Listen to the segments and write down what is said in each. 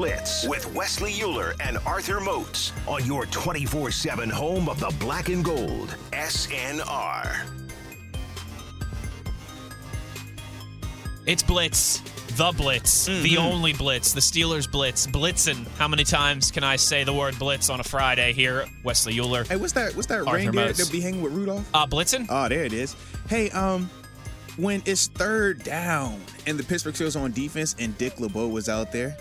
Blitz with Wesley Euler and Arthur Moats on your 24 7 home of the black and gold. SNR. It's Blitz, the Blitz, the only Blitz, the Steelers Blitz, blitzing. How many times can I say the word Blitz on a Friday here? Wesley Euler. Hey, what's that? What's that Arthur reindeer Moats. that be hanging with Rudolph? Uh, blitzing? Oh, there it is. Hey, um, when it's third down and the Pittsburgh Steelers on defense and Dick LeBeau was out there,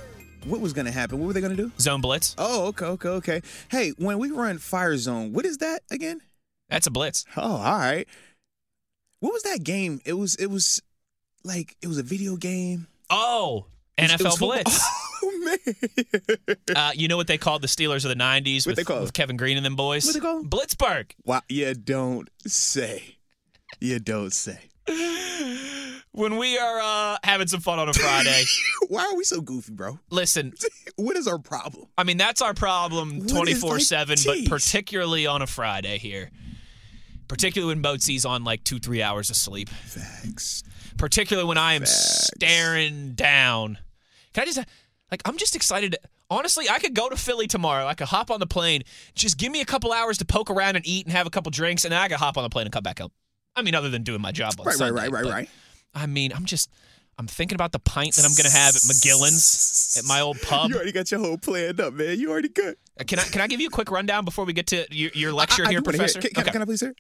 what was going to happen? What were they going to do? Zone Blitz. Oh, okay, okay, okay. Hey, when we run Fire Zone, what is that again? That's a Blitz. Oh, all right. What was that game? It was, it was like it was a video game. Oh, was- NFL. Blitz. Oh man. Uh, you know what they called the Steelers of the 90s What with, they call with? Kevin Greene and them boys? What they call? Blitzburgh. wow, you don't say. You don't say. When we are uh, having some fun on a Friday, Why are we so goofy, bro? listen, What is our problem? I mean, that's our problem 24 7, but particularly on a Friday here. Particularly when Boatsy's on like two, three hours of sleep. Facts. Particularly when I am Facts. staring down. Can I just, like, I'm just excited. Honestly, I could go to Philly tomorrow. I could hop on the plane. Just give me a couple hours to poke around and eat and have a couple drinks, and then I could hop on the plane and come back home. I mean, other than doing my job on Right, right, Sunday, right, right, but, right. I mean, I'm just, I'm thinking about the pint that I'm going to have at McGillin's at my old pub. You already got your whole planned up, man. You already good. Uh, Can I can I give you a quick rundown before we get to your, your lecture I, I here, do wanna hear it. Professor? Can, Okay. can I please hear?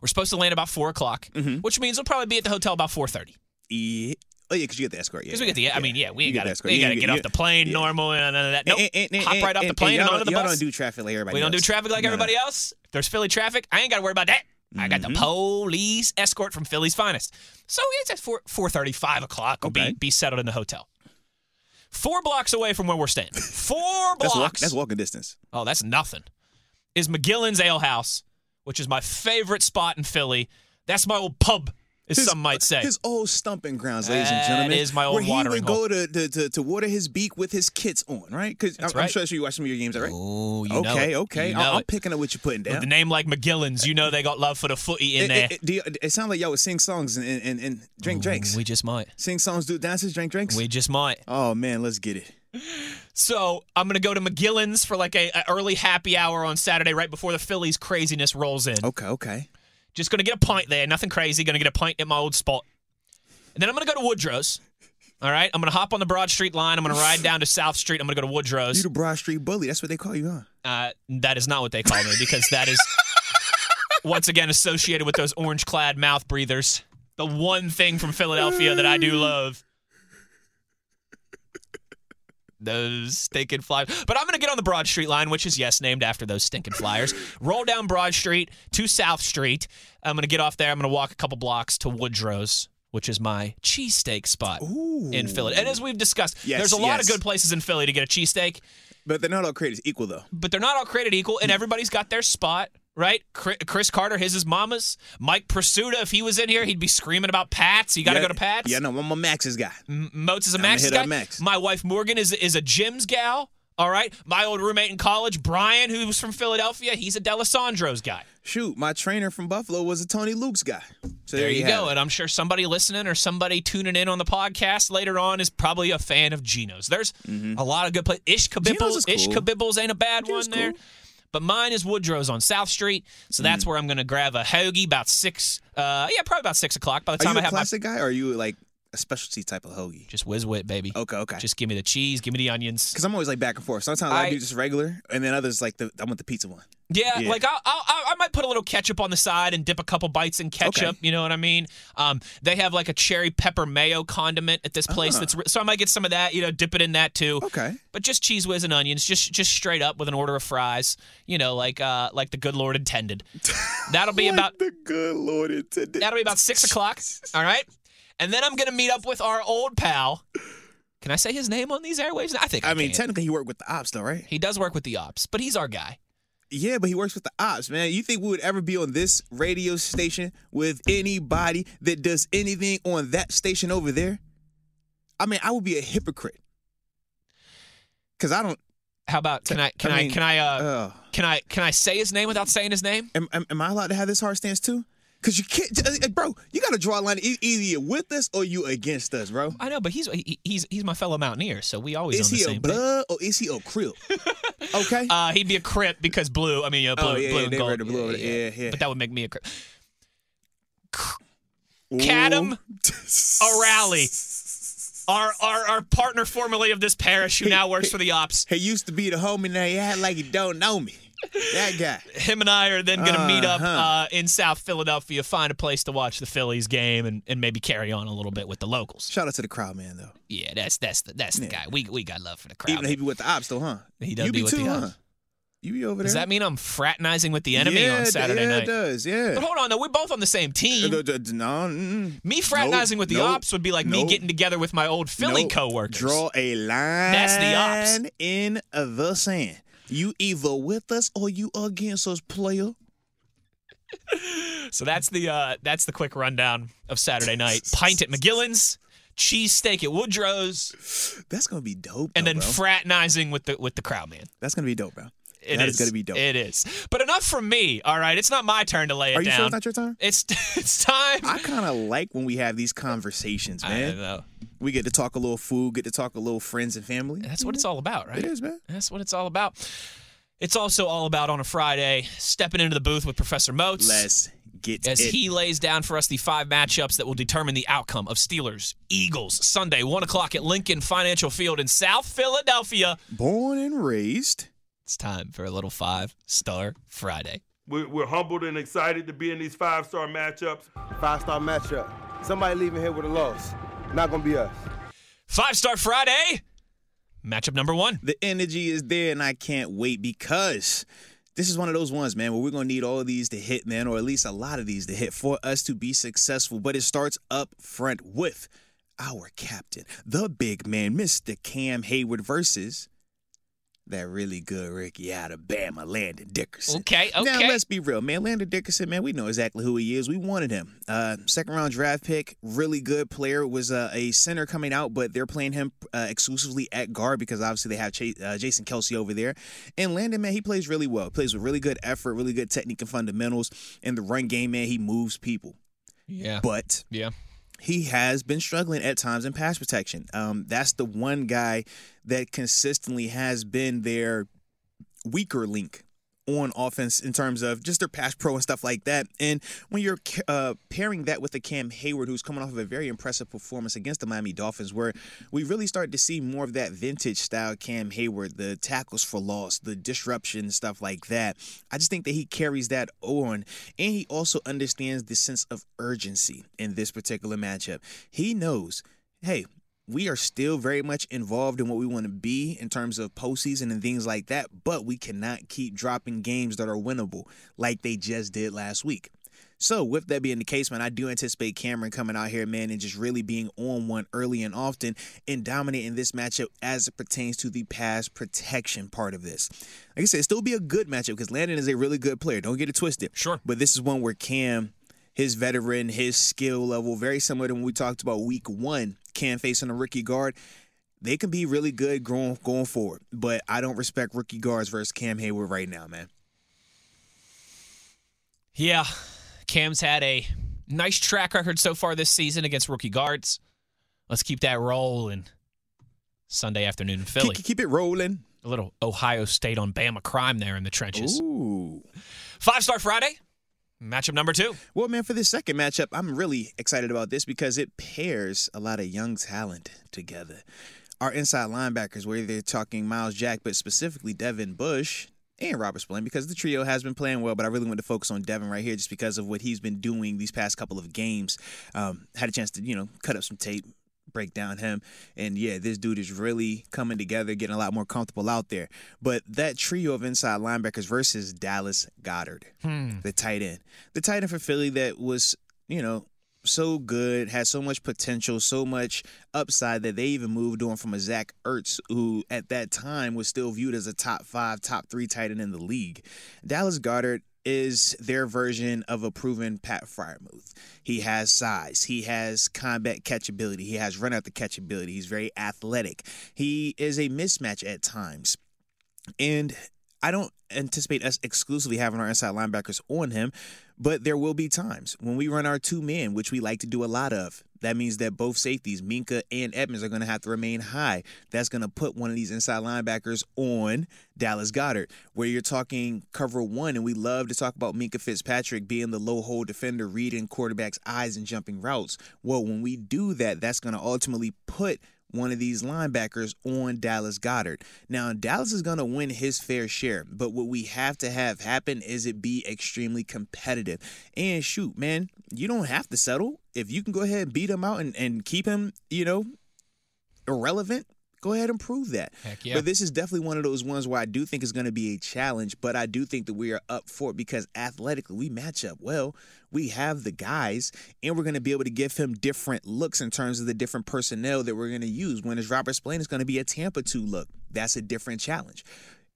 We're supposed to land about four o'clock, which means we'll probably be at the hotel about four thirty. Yeah. Oh yeah, because you get the escort. Yeah. Because we get the, Yeah. I mean, yeah, we got the to, escort. we got to get- off the plane, yeah. normal, and none of that. Nope. And- and- and- Hop right off the plane and, onto the don't- bus. Y'all don't do traffic like everybody we don't do traffic like no. everybody else. If there's Philly traffic, I ain't got to worry about that. I got Mm-hmm. the police escort from Philly's finest. So it's at four four thirty, five o'clock. We'll Okay. be be settled in the hotel. Four blocks away from where we're staying. Four blocks. That's walk, that's walking distance. Oh, that's nothing. Is McGillin's Ale House, which is my favorite spot in Philly. That's my old pub, His- some might say. His old stumping grounds, ladies and That gentlemen. is my old where he watering would go to, to, to, to water his beak with his kits on, right? Because I'm, That's I'm right. sure, you watch some of your games, right? Oh, you know okay, it. okay. You know I'm it. picking up what you're putting With down. the name like McGillin's, you know they got love for the footy in it, there. it, it, it sounds like y'all would sing songs and, and, and drink drinks. We just might. sing songs, do dances, drink drinks. We just might. Oh man, let's get it. So I'm gonna go to McGillin's for like a, a early happy hour on Saturday, right before the Phillies craziness rolls in. Okay, okay. Just gonna get a pint there, nothing crazy. Gonna get a pint at my old spot, and then I'm gonna go to Woodrow's. All right, I'm gonna hop on the Broad Street line. I'm gonna ride down to South Street. I'm gonna go to Woodrow's. You the Broad Street bully. That's what they call you, huh? Uh, that is not what they call me because that is once again associated with those orange clad mouth breathers. The one thing from Philadelphia that I do love. Those stinking flyers. But I'm going to get on the Broad Street line, which is, yes, named after those stinking flyers. Roll down Broad Street to South Street. I'm going to get off there. I'm going to walk a couple blocks to Woodrow's, which is my cheesesteak spot in Philly. And as we've discussed, Yes, there's a lot of good places in Philly to get a cheesesteak But they're not all created equal though. but they're not all created equal, and everybody's got their spot, right? Chris Carter, his is Mama's. Mike Prisuta, if he was in here, he'd be screaming about Pats. You got to yeah, go to Pats. Yeah, no, I'm a Max's guy. M- Moats is a I'ma Max hit guy. Max. My wife Morgan is is a Jim's gal. All right. My old roommate in college, Brian, who was from Philadelphia, he's a Dalessandro's guy. Shoot, my trainer from Buffalo was a Tony Luke's guy. So There you go. it. And I'm sure somebody listening or somebody tuning in on the podcast later on is probably a fan of Geno's. There's a lot of good places. Ish Mm-hmm. Kabibbles, Ish. Kabibbles ain't a bad Geno's one there. cool. But mine is Woodrow's on South Street, so that's where I'm going to grab a hoagie about six. Uh, yeah, probably about six o'clock. By the Are time you I a have my classic guy or are you like a specialty type of hoagie? just whiz wit, baby. Okay, okay. Just give me the cheese, give me the onions. Because I'm always like back and forth. Sometimes I, I- do just regular, and then others like the I want the pizza one. Yeah, Yeah. like I'll, I'll, I'll- might put a little ketchup on the side and dip a couple bites in ketchup. Okay. You know what I mean? Um, they have like a cherry pepper mayo condiment at this place. Ah. That's so I might get some of that. You know, dip it in that too. Okay. But just cheese whiz and onions, just just straight up with an order of fries. You know, like uh, like the good Lord intended. That'll be Like about the good Lord intended. that'll be about six o'clock. All right, and then I'm gonna meet up with our old pal. Can I say his name on these airwaves? I think I, I mean, can. technically he worked with the ops though, right? he does work with the ops, but he's our guy. Yeah, but he works with the ops, man. You think we would ever be on this radio station with anybody that does anything on that station over there? I mean, I would be a hypocrite. Cause I don't. How about can I can I I, can I uh, Uh, can I can I say his name without saying his name? am, am, am I allowed to have this hard stance too? Cause you can't, bro. You got to draw a line. Either you're with us or you against us, bro. I know, but he's he, he's he's my fellow mountaineer, so we always Is on the he a same page. blood or is he a crip? okay. Uh, he'd be a crip because blue. I mean, yeah, blue, Oh, yeah, blue yeah, and gold. blue there. Yeah, yeah. But that would make me a crip. Cadam O'Reilly, our, our our partner formerly of this parish, who now works for the ops. He used to be the homie. Now he act like he don't know me. That guy. Him and I are then going to meet up Uh-huh. uh, in South Philadelphia, find a place to watch the Phillies game, and, and maybe carry on a little bit with the locals. Shout out to the crowd, man. Though. Yeah, that's that's the that's the Yeah. guy. We we got love for the crowd. Even though he be with the ops, though, huh? He does you be with too, the huh? ops. You be over there. Does that mean I'm fraternizing with the enemy yeah, on it- Saturday yeah, night? it does. Yeah. But hold on, though, we're both on the same team. Uh, d- d- No, mm, Me fraternizing with the nope, ops would be like me nope, getting together with my old Philly nope. coworkers. Draw a line. That's the ops. in the sand. You either with us or you against us, player. So that's the uh, that's the quick rundown of Saturday night. Pint at McGillin's, cheesesteak at Woodrow's, That's gonna be dope. and though, then bro. fraternizing with the with the crowd, man. that's gonna be dope, bro. It That is is gonna be dope. It is. But enough from me. All right, it's not my turn to lay it Are you down. sure it's not your time? It's it's time. I kind of like when we have these conversations, man. We get to talk a little food, get to talk a little friends and family. That's what it's all about, right? It is, man. That's what it's all about. It's also all about on a Friday stepping into the booth with Professor Moats. Let's get as it. he lays down for us the five matchups that will determine the outcome of Steelers Eagles Sunday, one o'clock at Lincoln Financial Field in South Philadelphia. Born and raised. It's time for a little five star Friday. We're, we're humbled and excited to be in these five star matchups. Five star matchup. Somebody leaving here with a loss. Not gonna be us. Five star Friday, matchup number one. The energy is there, and I can't wait because this is one of those ones, man, where we're gonna need all of these to hit, man, or at least a lot of these to hit for us to be successful. But it starts up front with our captain, the big man, Mr. Cam Hayward versus that really good Ricky out of Bama, Landon Dickerson. Okay, okay. Now let's be real, man. Landon Dickerson, man, we know exactly who he is. We wanted him. Uh, second round draft pick, really good player. Was uh, a center coming out, but they're playing him uh, exclusively at guard because obviously they have Chase, uh, Jason Kelce over there. And Landon, man, he plays really well. Plays with really good effort, really good technique and fundamentals. In the run game, man, he moves people. Yeah. But Yeah. He has been struggling at times in pass protection. Um, that's the one guy that consistently has been their weaker link on offense in terms of just their pass pro and stuff like that. And when you're uh, pairing that with the Cam Hayward, who's coming off of a very impressive performance against the Miami Dolphins, where we really started to see more of that vintage style Cam Hayward, the tackles for loss, the disruption, stuff like that. I just think that he carries that on, and he also understands the sense of urgency in this particular matchup. He knows, hey, we are still very much involved in what we want to be in terms of postseason and things like that, but we cannot keep dropping games that are winnable like they just did last week. So, with that being the case, man, I do anticipate Cameron coming out here, man, and just really being on one early and often and dominating this matchup as it pertains to the pass protection part of this. Like I said, it'll still be a good matchup because Landon is a really good player. Don't get it twisted. Sure. But this is one where Cam, his veteran, his skill level, very similar to when we talked about week one, Cam facing a rookie guard. they can be really good going going forward. But I don't respect rookie guards versus Cam Hayward right now, man. Yeah, Cam's had a nice track record so far this season against rookie guards. Let's keep that rolling. Sunday afternoon in Philly. Keep, keep it rolling. A little Ohio State on Bama crime there in the trenches. Ooh. Five Star Friday, matchup number two. Well, man, for this second matchup, I'm really excited about this because it pairs a lot of young talent together. Our inside linebackers, whether they're talking Myles Jack, but specifically Devin Bush and Robert Spillane, because the trio has been playing well, but I really want to focus on Devin right here just because of what he's been doing these past couple of games. Um, had a chance to, you know, cut up some tape, break down him. And yeah, this dude is really coming together, getting a lot more comfortable out there. But that trio of inside linebackers versus Dallas Goedert, hmm. the tight end. The tight end for Philly that was, you know, so good, had so much potential, so much upside that they even moved on from a Zach Ertz, who at that time was still viewed as a top five, top three tight end in the league. Dallas Goedert is their version of a proven Pat Freiermuth. He has size. He has combat catchability. He has run out the catchability. He's very athletic. He is a mismatch at times. And I don't anticipate us exclusively having our inside linebackers on him, but there will be times when we run our two men, which we like to do a lot of. That means that both safeties, Minkah and Edmunds, are going to have to remain high. That's going to put one of these inside linebackers on Dallas Goedert, where you're talking cover one, and we love to talk about Minkah Fitzpatrick being the low hole defender, reading quarterbacks' eyes and jumping routes. Well, when we do that, that's going to ultimately put one of these linebackers on Dallas Goedert. Now, Dallas is going to win his fair share, but what we have to have happen is it be extremely competitive. And shoot, man, you don't have to settle. If you can go ahead and beat him out and, and keep him, you know, irrelevant, go ahead and prove that. Heck yeah. But this is definitely one of those ones where I do think is going to be a challenge, but I do think that we are up for it because athletically we match up well. We have the guys, and we're going to be able to give him different looks in terms of the different personnel that we're going to use. When it's Robert Spillane, it's going to be a Tampa 2 look. That's a different challenge.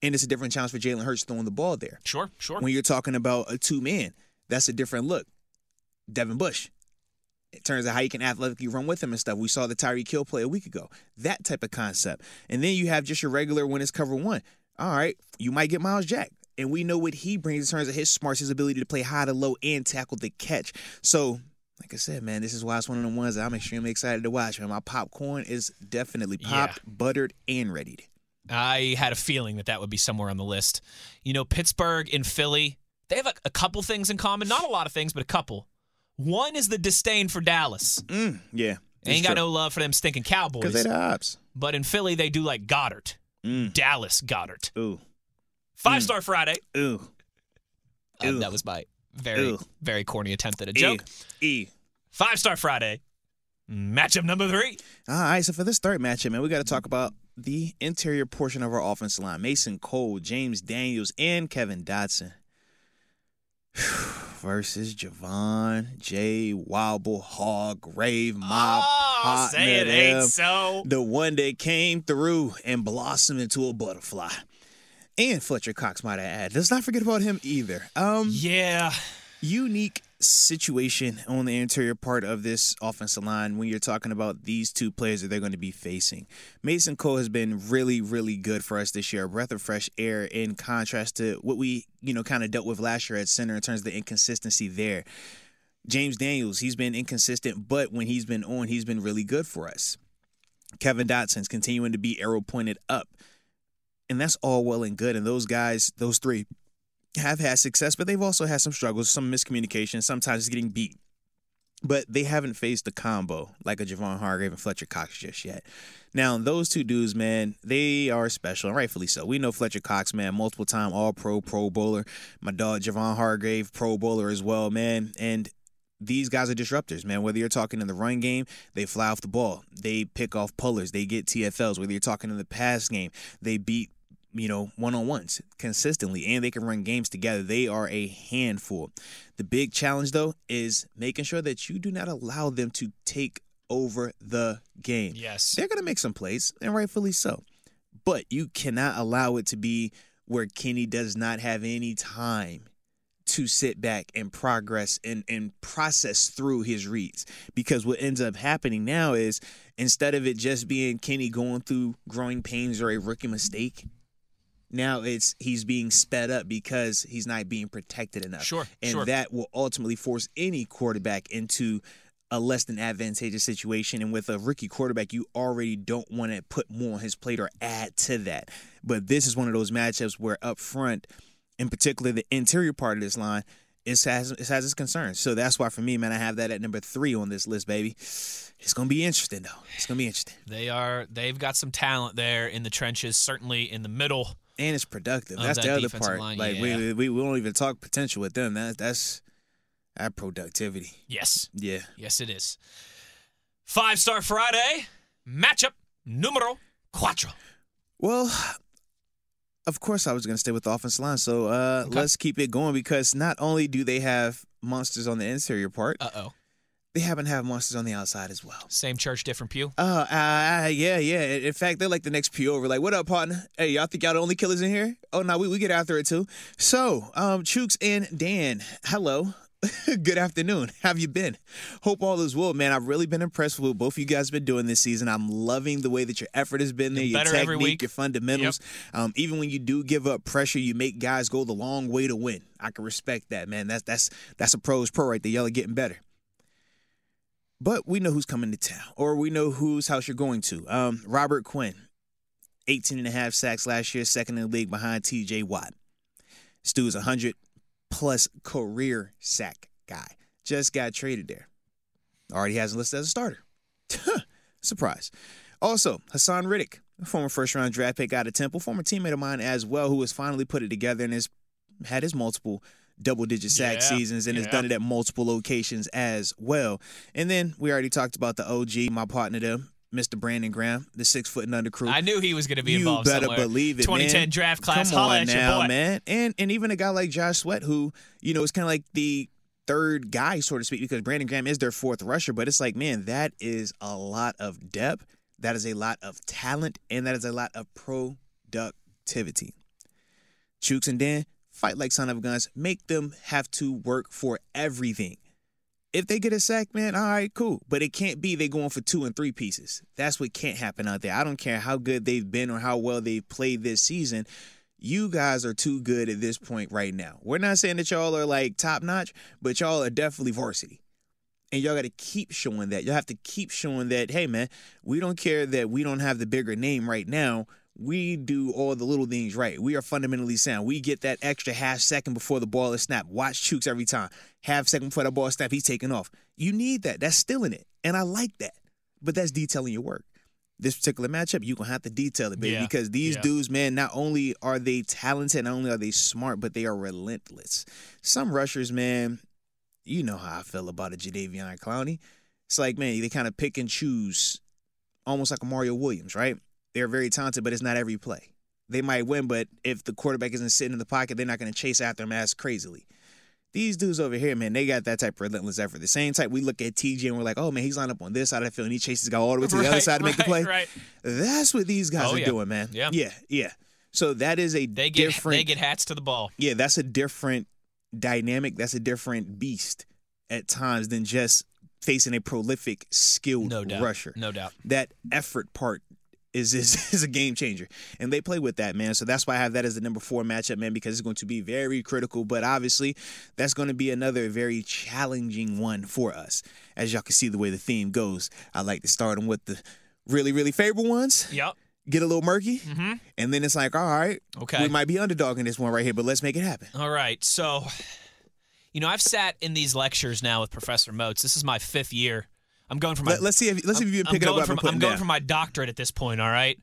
And it's a different challenge for Jalen Hurts throwing the ball there. Sure, sure. When you're talking about a two man, that's a different look. Devin Bush. It turns out how you can athletically run with him and stuff. We saw the Tyreek Hill play a week ago. That type of concept. And then you have just your regular when it's cover one. All right, you might get Myles Jack. And we know what he brings in terms of his smarts, his ability to play high to low and tackle the catch. So, like I said, man, this is why it's one of the ones that I'm extremely excited to watch. Man, my popcorn is definitely popped, buttered, and readied. I had a feeling that that would be somewhere on the list. You know, Pittsburgh and Philly, they have a, a couple things in common. Not a lot of things, but a couple. One is the disdain for Dallas. Mm, yeah. Ain't got no love for them stinking Because Cowboys. they're the ops. But in Philly, they do like Goedert. Mm. Dallas Goedert. Ooh. Five Star Friday. Ooh. Uh, Ew. that was my very, Ew. very corny attempt at a joke. E. Five Star Friday. Matchup number three. All right, so for this third matchup, man, we got to talk about the interior portion of our offensive line. Mason Cole, James Daniels, and Kevin Dotson versus Javon, J. Wobble, Hog, Grave, Mob, oh, partner say it them. ain't so. the one that came through and blossomed into a butterfly. And Fletcher Cox, might I add. Let's not forget about him either. Um, Yeah. unique situation on the interior part of this offensive line when you're talking about these two players that they're going to be facing. Mason Cole has been really, really good for us this year. A breath of fresh air in contrast to what we, you know, kind of dealt with last year at center in terms of the inconsistency there. James Daniels, he's been inconsistent, but when he's been on, he's been really good for us. Kevin Dotson's continuing to be arrow pointed up. And that's all well and good. And those guys, those three, have had success, but they've also had some struggles, some miscommunication, sometimes getting beat. But they haven't faced a combo like a Javon Hargrave and Fletcher Cox just yet. Now, those two dudes, man, they are special, and rightfully so. We know Fletcher Cox, man, multiple time All Pro, Pro Bowler. My dog Javon Hargrave, Pro Bowler as well, man. And these guys are disruptors, man. Whether you're talking in the run game, they fly off the ball, they pick off pullers, they get TFLs. Whether you're talking in the pass game, they beat you know, one on ones consistently, and they can run games together. They are a handful. The big challenge, though, is making sure that you do not allow them to take over the game. Yes. They're going to make some plays, and rightfully so. But you cannot allow it to be where Kenny does not have any time to sit back and progress and, and process through his reads. Because what ends up happening now is instead of it just being Kenny going through growing pains or a rookie mistake, now it's he's being sped up because he's not being protected enough. Sure, And sure. that will ultimately force any quarterback into a less than advantageous situation. And with a rookie quarterback, you already don't want to put more on his plate or add to that. But this is one of those matchups where up front, in particular the interior part of this line, it has it has its concerns. So that's why for me, man, I have that at number three on this list, baby. It's gonna be interesting though. It's gonna be interesting. They are. They've got some talent there in the trenches. Certainly in the middle. And it's productive. Of That's that the other part. line, like yeah. we, we we don't even talk potential with them. That that's our productivity. Yes. Yeah. Yes, it is. Five Star Friday matchup numero cuatro. Well, of course I was going to stay with the offensive line. So uh, Okay. let's keep it going because not only do they have monsters on the interior part, Uh oh. They happen to have monsters on the outside as well. Same church, different pew. Uh, uh, yeah, yeah. In fact, they're like the next pew over. Like, what up, partner? Hey, y'all think y'all the only killers in here? Oh, no, we, we get after it too. So, um, Chukes and Dan, hello. Good afternoon. How have you been? Hope all is well, man. I've really been impressed with what both of you guys have been doing this season. I'm loving the way that your effort has been there, your technique, week. your fundamentals. Um, even when you do give up pressure, you make guys go the long way to win. I can respect that, man. That's that's that's a pro's pro right there. Y'all are getting better. But we know who's coming to town, or we know whose house you're going to. Um, Robert Quinn, 18 and a half sacks last year, second in the league behind TJ Watt. Stu's 100 plus career sack guy. Just got traded there. Already has him listed as a starter. Surprise. Also, Haason Reddick, former first round draft pick out of Temple, former teammate of mine as well, who has finally put it together and has had his multiple double digit sack Yeah, seasons and has done it at multiple locations as well. And then we already talked about the OG, my partner there, Mr. Brandon Graham, the six foot and under crew. I knew he was going to be you involved better somewhere. believe it, 2010 man. draft class. Come on now, man. And and even a guy like Josh Sweat, who you know is kind of like the third guy, so to speak, because Brandon Graham is their fourth rusher. But it's like, man, that is a lot of depth. That is a lot of talent, and that is a lot of productivity. Chukes and Dan fight like son of guns. Make them have to work for everything. If they get a sack, man, all right, cool. But it can't be they going for two and three pieces. That's what can't happen out there. I don't care how good they've been or how well they've played this season. You guys are too good at this point right now. We're not saying that y'all are like top notch, but y'all are definitely varsity. And y'all got to keep showing that. You'll have to keep showing that, hey, man, we don't care that we don't have the bigger name right now. We do all the little things right. We are fundamentally sound. We get that extra half second before the ball is snapped. Watch Chukes every time. Half second before the ball is snapped, he's taking off. You need that. That's still in it. And I like that. But that's detailing your work. This particular matchup, you're going to have to detail it, baby, Yeah. because these Yeah. dudes, man, not only are they talented, not only are they smart, but they are relentless. Some rushers, man, you know how I feel about a Jadeveon Clowney. It's like, man, they kind of pick and choose, almost like a Mario Williams, right? They're very talented, but it's not every play. They might win, but if the quarterback isn't sitting in the pocket, they're not going to chase after him as crazily. These dudes over here, man, they got that type of relentless effort. The same type we look at TJ and we're like, oh man, he's lined up on this side of the field and he chases the guy all the way to the other side to make the play. right. That's what these guys Oh, are yeah. doing, man. Yeah. yeah, yeah. So that is a They get different. they get hats to the ball. yeah, that's a different dynamic. That's a different beast at times than just facing a prolific, skilled No doubt. rusher. No doubt. That effort part is, is is a game changer, and they play with that, man. So that's why I have that as the number four matchup, man, because it's going to be very critical. But obviously, that's going to be another very challenging one for us, as y'all can see the way the theme goes. I like to start them with the really, really favorable ones. Yep. Get a little murky, Mhm. and then it's like, all right, Okay. we might be underdog in this one right here, but let's make it happen. All right. So, you know, I've sat in these lectures now with Professor Moats. This is my fifth year. I'm going for my. Let, us see if let's see if you can pick it up going what for, I've been I'm going down. for my doctorate at this point. All right.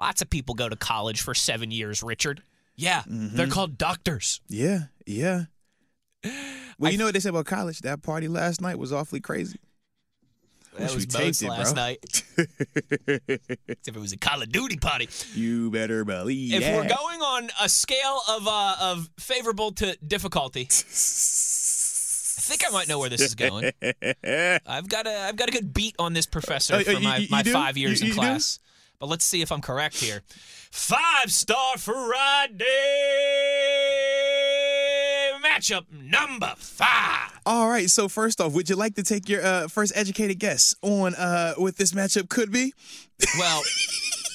Lots of people go to college for seven years, Richard. Yeah, Mm-hmm. they're called doctors. Yeah, yeah. Well, I- you know what they say about college? That party last night was awfully crazy. That was taped it, last bro. night. Except if it was a Call of Duty party. You better believe If that. we're going on a scale of uh, of favorable to difficulty, think I might know where this is going. I've got a I've got a good beat on this professor oh, for you- my, you- my do? five years You- in you do? class. But let's see if I'm correct here. Five star Friday matchup number five. All right. So first off, would you like to take your uh, first educated guess on uh, what this matchup could be? Well,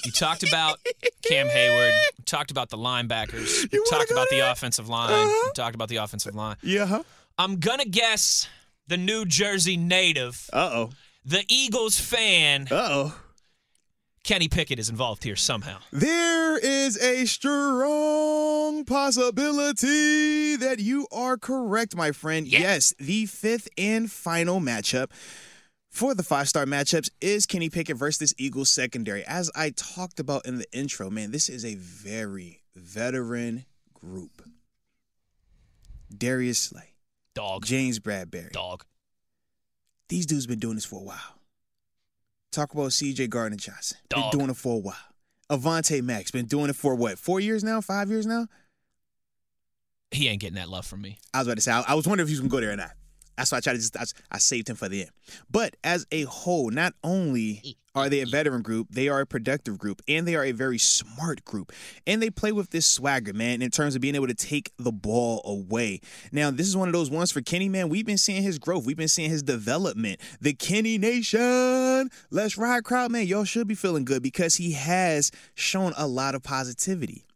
you talked about Cam Hayward. You talked about the linebackers. You, You talked about the offensive line. Uh-huh. You talked about the offensive line. Yeah. Huh? I'm gonna guess the New Jersey native, Uh oh. the Eagles fan, Uh oh. Kenny Pickett is involved here somehow. There is a strong possibility that you are correct, my friend. Yeah. Yes, the fifth and final matchup for the five star matchups is Kenny Pickett versus this Eagles secondary. As I talked about in the intro, man, this is a very veteran group. Darius Slay, Dog. James Bradberry. Dog. These dudes been doing this for a while. Talk about CJ Gardner Johnson. Dog. Been doing it for a while. Avonte Max been doing it for what? Four years now? Five years now? He ain't getting that love from me. I was about to say. I, I was wondering if he was gonna go there or not. That's why I tried to just. I, I saved him for the end. But as a whole, not only are they a veteran group, they are a productive group, and they are a very smart group, and they play with this swagger, man, in terms of being able to take the ball away. Now, this is one of those ones for Kenny, man. We've been seeing his growth. We've been seeing his development. The Kenny Nation, let's ride, crowd, man. Y'all should be feeling good because he has shown a lot of positivity.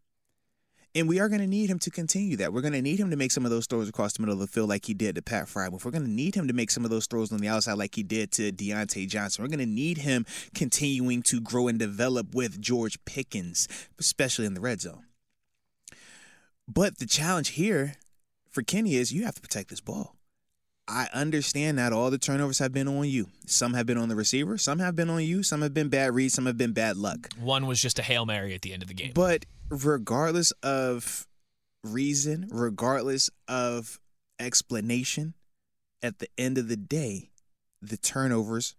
And we are going to need him to continue that. We're going to need him to make some of those throws across the middle of the field like he did to Pat Freiermuth. We're going to need him to make some of those throws on the outside like he did to Diontae Johnson. We're going to need him continuing to grow and develop with George Pickens, especially in the red zone. But the challenge here for Kenny is you have to protect this ball. I understand that all the turnovers have been on you. Some have been on the receiver, some have been on you, some have been bad reads, some have been bad luck. One was just a Hail Mary at the end of the game. But regardless of reason, regardless of explanation, at the end of the day, the turnovers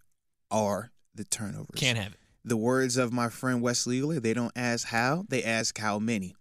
are the turnovers. Can't have it. The words of my friend Wesley Euler, they don't ask how, they ask how many.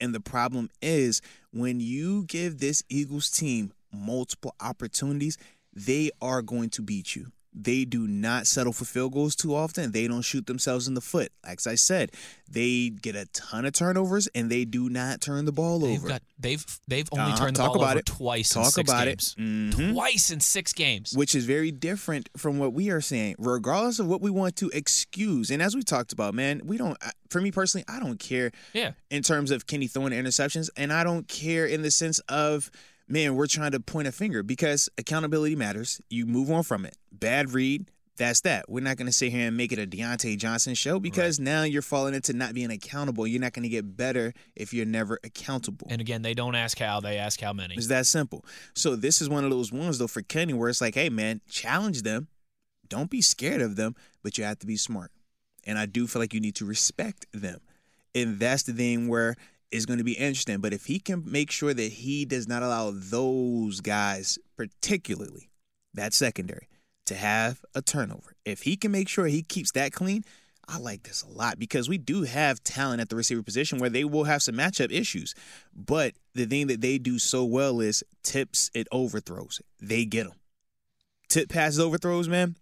And the problem is when you give this Eagles team multiple opportunities, they are going to beat you. They do not settle for field goals too often. They don't shoot themselves in the foot. Like I said, they get a ton of turnovers and they do not turn the ball They've over. got they've they've only Uh-huh. turned the Talk ball about over it. twice in six about it. games. Mhm. Twice in six games. which is very different from what we are saying, regardless of what we want to excuse. And as we talked about, man, we don't, uh, for me personally, I don't care Yeah. in terms of Kenny throwing interceptions. And I don't care in the sense of, man, we're trying to point a finger because accountability matters. You move on from it. Bad read. That's that. We're not going to sit here and make it a Diontae Johnson show because now you're falling into not being accountable. You're not going to get better if you're never accountable. And again, they don't ask how, they ask how many. It's that simple. So this is one of those ones though for Kenny where it's like, hey man, challenge them. Don't be scared of them, but you have to be smart. And I do feel like you need to respect them. And that's the thing where it's going to be interesting. But if he can make sure that he does not allow those guys, particularly that secondary, to have a turnover. If he can make sure he keeps that clean, I like this a lot because we do have talent at the receiver position where they will have some matchup issues. But the thing that they do so well is tips and overthrows. They get them. Tip passes, overthrows, man.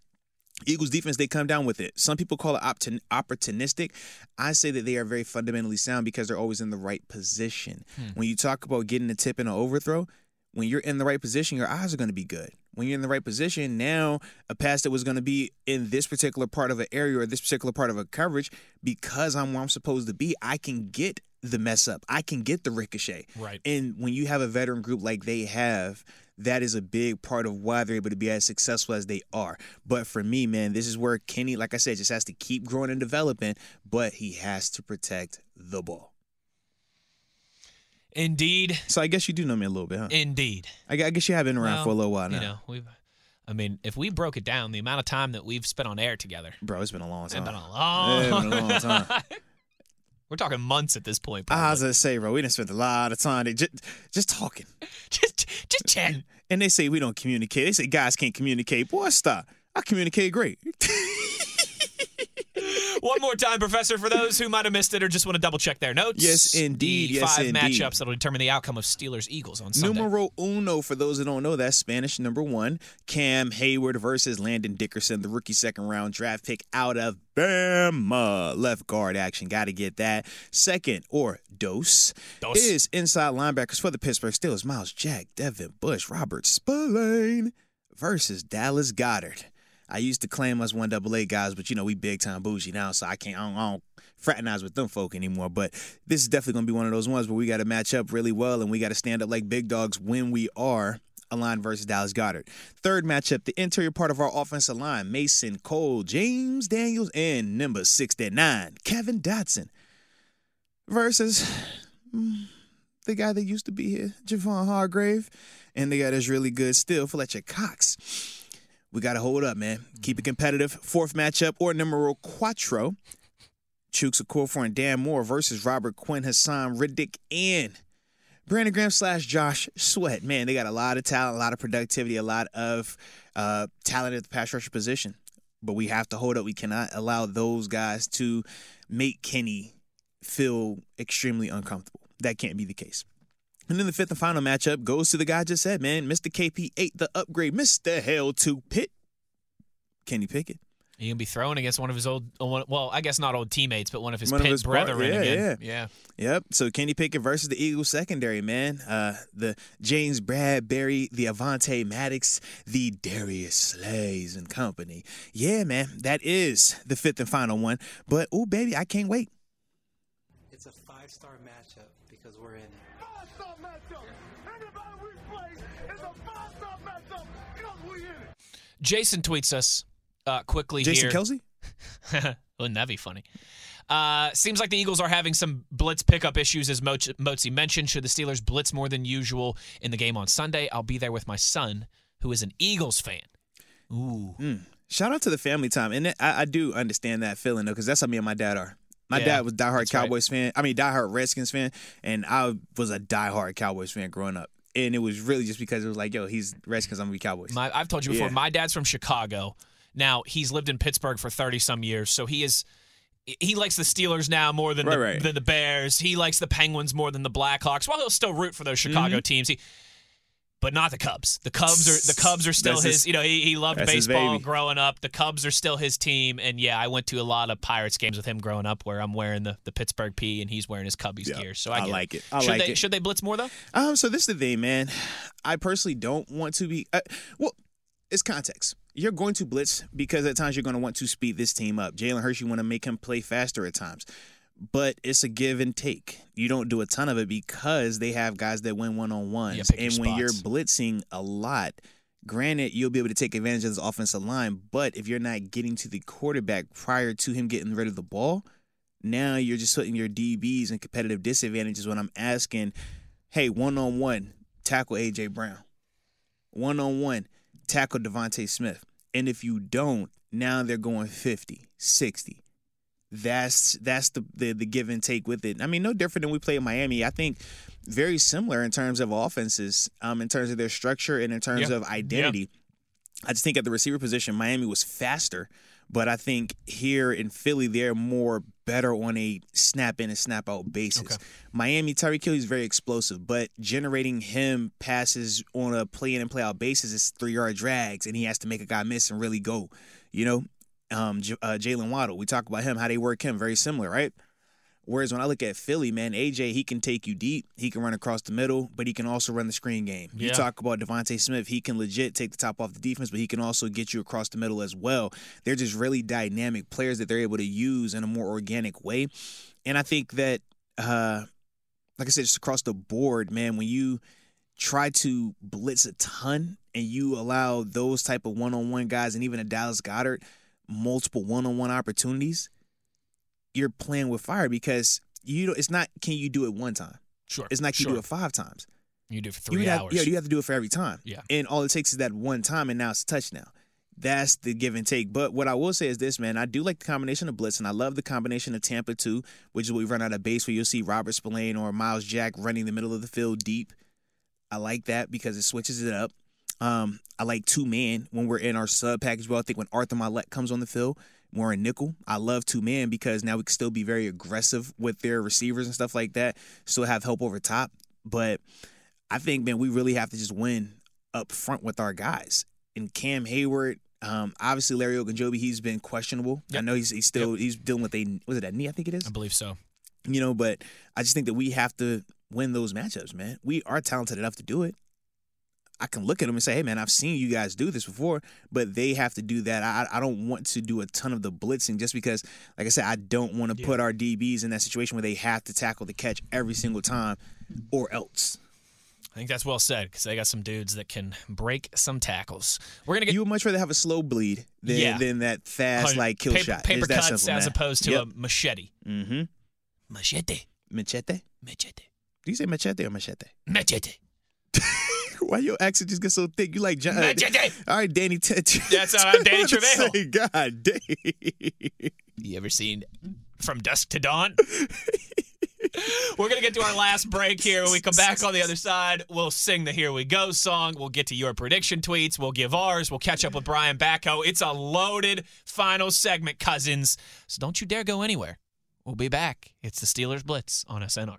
Eagles defense, they come down with it. Some people call it opportun- opportunistic. I say that they are very fundamentally sound because they're always in the right position. Hmm. When you talk about getting a tip and an overthrow, when you're in the right position, your eyes are going to be good. When you're in the right position, now a pass that was going to be in this particular part of an area or this particular part of a coverage, because I'm where I'm supposed to be, I can get the mess up. I can get the ricochet. Right. And when you have a veteran group like they have, that is a big part of why they're able to be as successful as they are. But for me, man, this is where Kenny, like I said, just has to keep growing and developing, but he has to protect the ball. Indeed. So I guess you do know me a little bit, huh? Indeed. I guess you have been around Well, for a little while now. You know, we've I mean, if we broke it down, the amount of time that we've spent on air together, Bro, it's been a long it's time. been a long, it's been a long time. We're talking months at this point. I was gonna say, bro, we didn't spend a lot of time just, just talking. just, just chatting. And they say we don't communicate. They say guys can't communicate. Boy, stop. I communicate great. One more time, Professor, for those who might have missed it or just want to double check their notes. Yes, indeed. The Yes, five indeed. matchups that'll determine the outcome of Steelers Eagles on Sunday. Numero uno, for those that don't know, that's Spanish number one. Cam Hayward versus Landon Dickerson, the rookie second round draft pick out of Bama. Left guard action. Got to get that. Second, or dose, Dos. is inside linebackers for the Pittsburgh Steelers. Myles Jack, Devin Bush, Robert Spillane versus Dallas Goedert. I used to claim us one double A guys, but you know we big time bougie now, so I can't I don't, I don't fraternize with them folk anymore. But this is definitely gonna be one of those ones where we got to match up really well, and we got to stand up like big dogs when we are aligned versus Dallas Goedert. Third matchup, the interior part of our offensive line: Mason Cole, James Daniels, and number sixty nine, Kevin Dotson versus mm, the guy that used to be here, Javon Hargrave, and the guy that's really good still, Fletcher Cox. We got to hold up, man. Keep it competitive. Fourth matchup, or numero cuatro. Chukes Okorafor and Dan Moore versus Robert Quinn, Haason Reddick, and Brandon Graham slash Josh Sweat. Man, they got a lot of talent, a lot of productivity, a lot of uh, talent at the pass rusher position. But we have to hold up. We cannot allow those guys to make Kenny feel extremely uncomfortable. That can't be the case. And then the fifth and final matchup goes to the guy I just said, man. Mr. KP8, the upgrade, Mr. Hell to Pitt. Kenny Pickett. He gonna be throwing against one of his old, uh, well, I guess not old teammates, but one of his One of his bro- brethren yeah, again. Yeah. Yep. So Kenny Pickett versus the Eagles secondary, man. Uh, the James Bradberry, the Avonte Maddox, the Darius Slays and company. Yeah, man. That is the fifth and final one. But oh, baby, I can't wait. It's a five Jason tweets us uh, quickly Jason here. Kelce. Wouldn't that be funny? Uh, seems like the Eagles are having some blitz pickup issues, as Moch- Motzi mentioned. Should the Steelers blitz more than usual in the game on Sunday? I'll be there with my son, who is an Eagles fan. Ooh. Shout out to the family time, and I, I do understand that feeling though, because that's how me and my dad are. My Yeah, dad was diehard that's right. Cowboys fan. I mean, diehard Redskins fan, and I was a diehard Cowboys fan growing up. And it was really just because it was like, yo, he's Redskins, I'm gonna be Cowboys. My, I've told you before, Yeah. my dad's from Chicago. Now, he's lived in Pittsburgh for 30 some years, so he is. He likes the Steelers now more than, Right, the, right. than the Bears. He likes the Penguins more than the Blackhawks. While he'll still root for those Mm-hmm. Chicago teams, he, but not the Cubs. The Cubs are the Cubs are still his. his- You know, he, he loved baseball growing up. The Cubs are still his team, and yeah, I went to a lot of Pirates games with him growing up, where I'm wearing the, the Pittsburgh P and he's wearing his Cubbies Yeah, gear. So I, I like it. I should like they it. should they blitz more though? Um, so this is the thing, man. I personally don't want to be. Uh, well, it's context. You're going to blitz because at times you're going to want to speed this team up. Jalen Hurts, you want to make him play faster at times, but it's a give and take. You don't do a ton of it because they have guys that win one on Yeah, ones, pick your and when you're blitzing a lot. Granted, you'll be able to take advantage of this offensive line, but if you're not getting to the quarterback prior to him getting rid of the ball, now you're just putting your DBs in competitive disadvantages when I'm asking, hey, one on one, tackle AJ Brown. One on one, tackle DeVonta Smith. And if you don't, now they're going 50, 60. That's that's the, the the give and take with it. I mean, no different than we play in Miami. I think very similar in terms of offenses, um, in terms of their structure and in terms Yeah. of identity. I just think at the receiver position, Miami was faster, but I think here in Philly, they're more better on a snap in and snap out basis. Okay. Miami, Tyreek Hill is very explosive, but generating him passes on a play in and play out basis is three yard drags, and he has to make a guy miss and really go. You know, um, J- uh, Jaylen Waddle, we talk about him, how they work him, very similar, right? Whereas when I look at Philly, man, AJ, he can take you deep. He can run across the middle, but he can also run the screen game. You talk about DeVonta Smith, he can legit take the top off the defense, but he can also get you across the middle as well. They're just really dynamic players that they're able to use in a more organic way. And I think that, uh, like I said, just across the board, man, when you try to blitz a ton and you allow those type of one-on-one guys and even a Dallas Goedert multiple one-on-one opportunities, you're playing with fire because you don't, it's not can you do it one time. Sure. It's not can sure. you do it five times. You do it for You three have- hours. yeah, you have to do it for every time. Yeah. And all it takes is that one time and now it's a touchdown. That's the give and take. But what I will say is this, man. I do like the combination of blitz, and I love the combination of Tampa 2, which is we run out of base where you'll see Robert Spillane or Myles Jack running the middle of the field deep. I like that because it switches it up. Um, I like two man when we're in our sub package. Well, I think when Arthur Maulet comes on the field, more in nickel. I love two man because now we can still be very aggressive with their receivers and stuff like that. Still have help over top, but I think man, we really have to just win up front with our guys. And Cam Hayward, um, obviously Larry Ogunjobi, he's been questionable. I know he's he's still he's dealing with a was it a knee? I think it is I believe so. you know, but I just think that we have to win those matchups, man. We are talented enough to do it. I can look at them and say, hey, man, I've seen you guys do this before, but they have to do that. I, I don't want to do a ton of the blitzing just because, like I said, I don't want to put our DBs in that situation where they have to tackle the catch every single time or else. I think that's well said because they got some dudes that can break some tackles. We're gonna get You would much rather have a slow bleed than, Yeah. than that fast, like, kill paper, shot. paper cuts simple, as man. opposed to Yep. a machete. Mm-hmm. Machete, Machete? machete, Do you say machete or machete? machete. Why your accent just get so thick? You like John? Uh, all right, Danny. T- That's not I'm Danny I was about to Trejo. say, God dang. You ever seen From Dusk to Dawn? We're going to get to our last break here. When we come back on the other side, we'll sing the Here We Go song. We'll get to your prediction tweets. We'll give ours. We'll catch up with Brian Backo. It's a loaded final segment, cousins. So don't you dare go anywhere. We'll be back. It's the Steelers Blitz on SNR.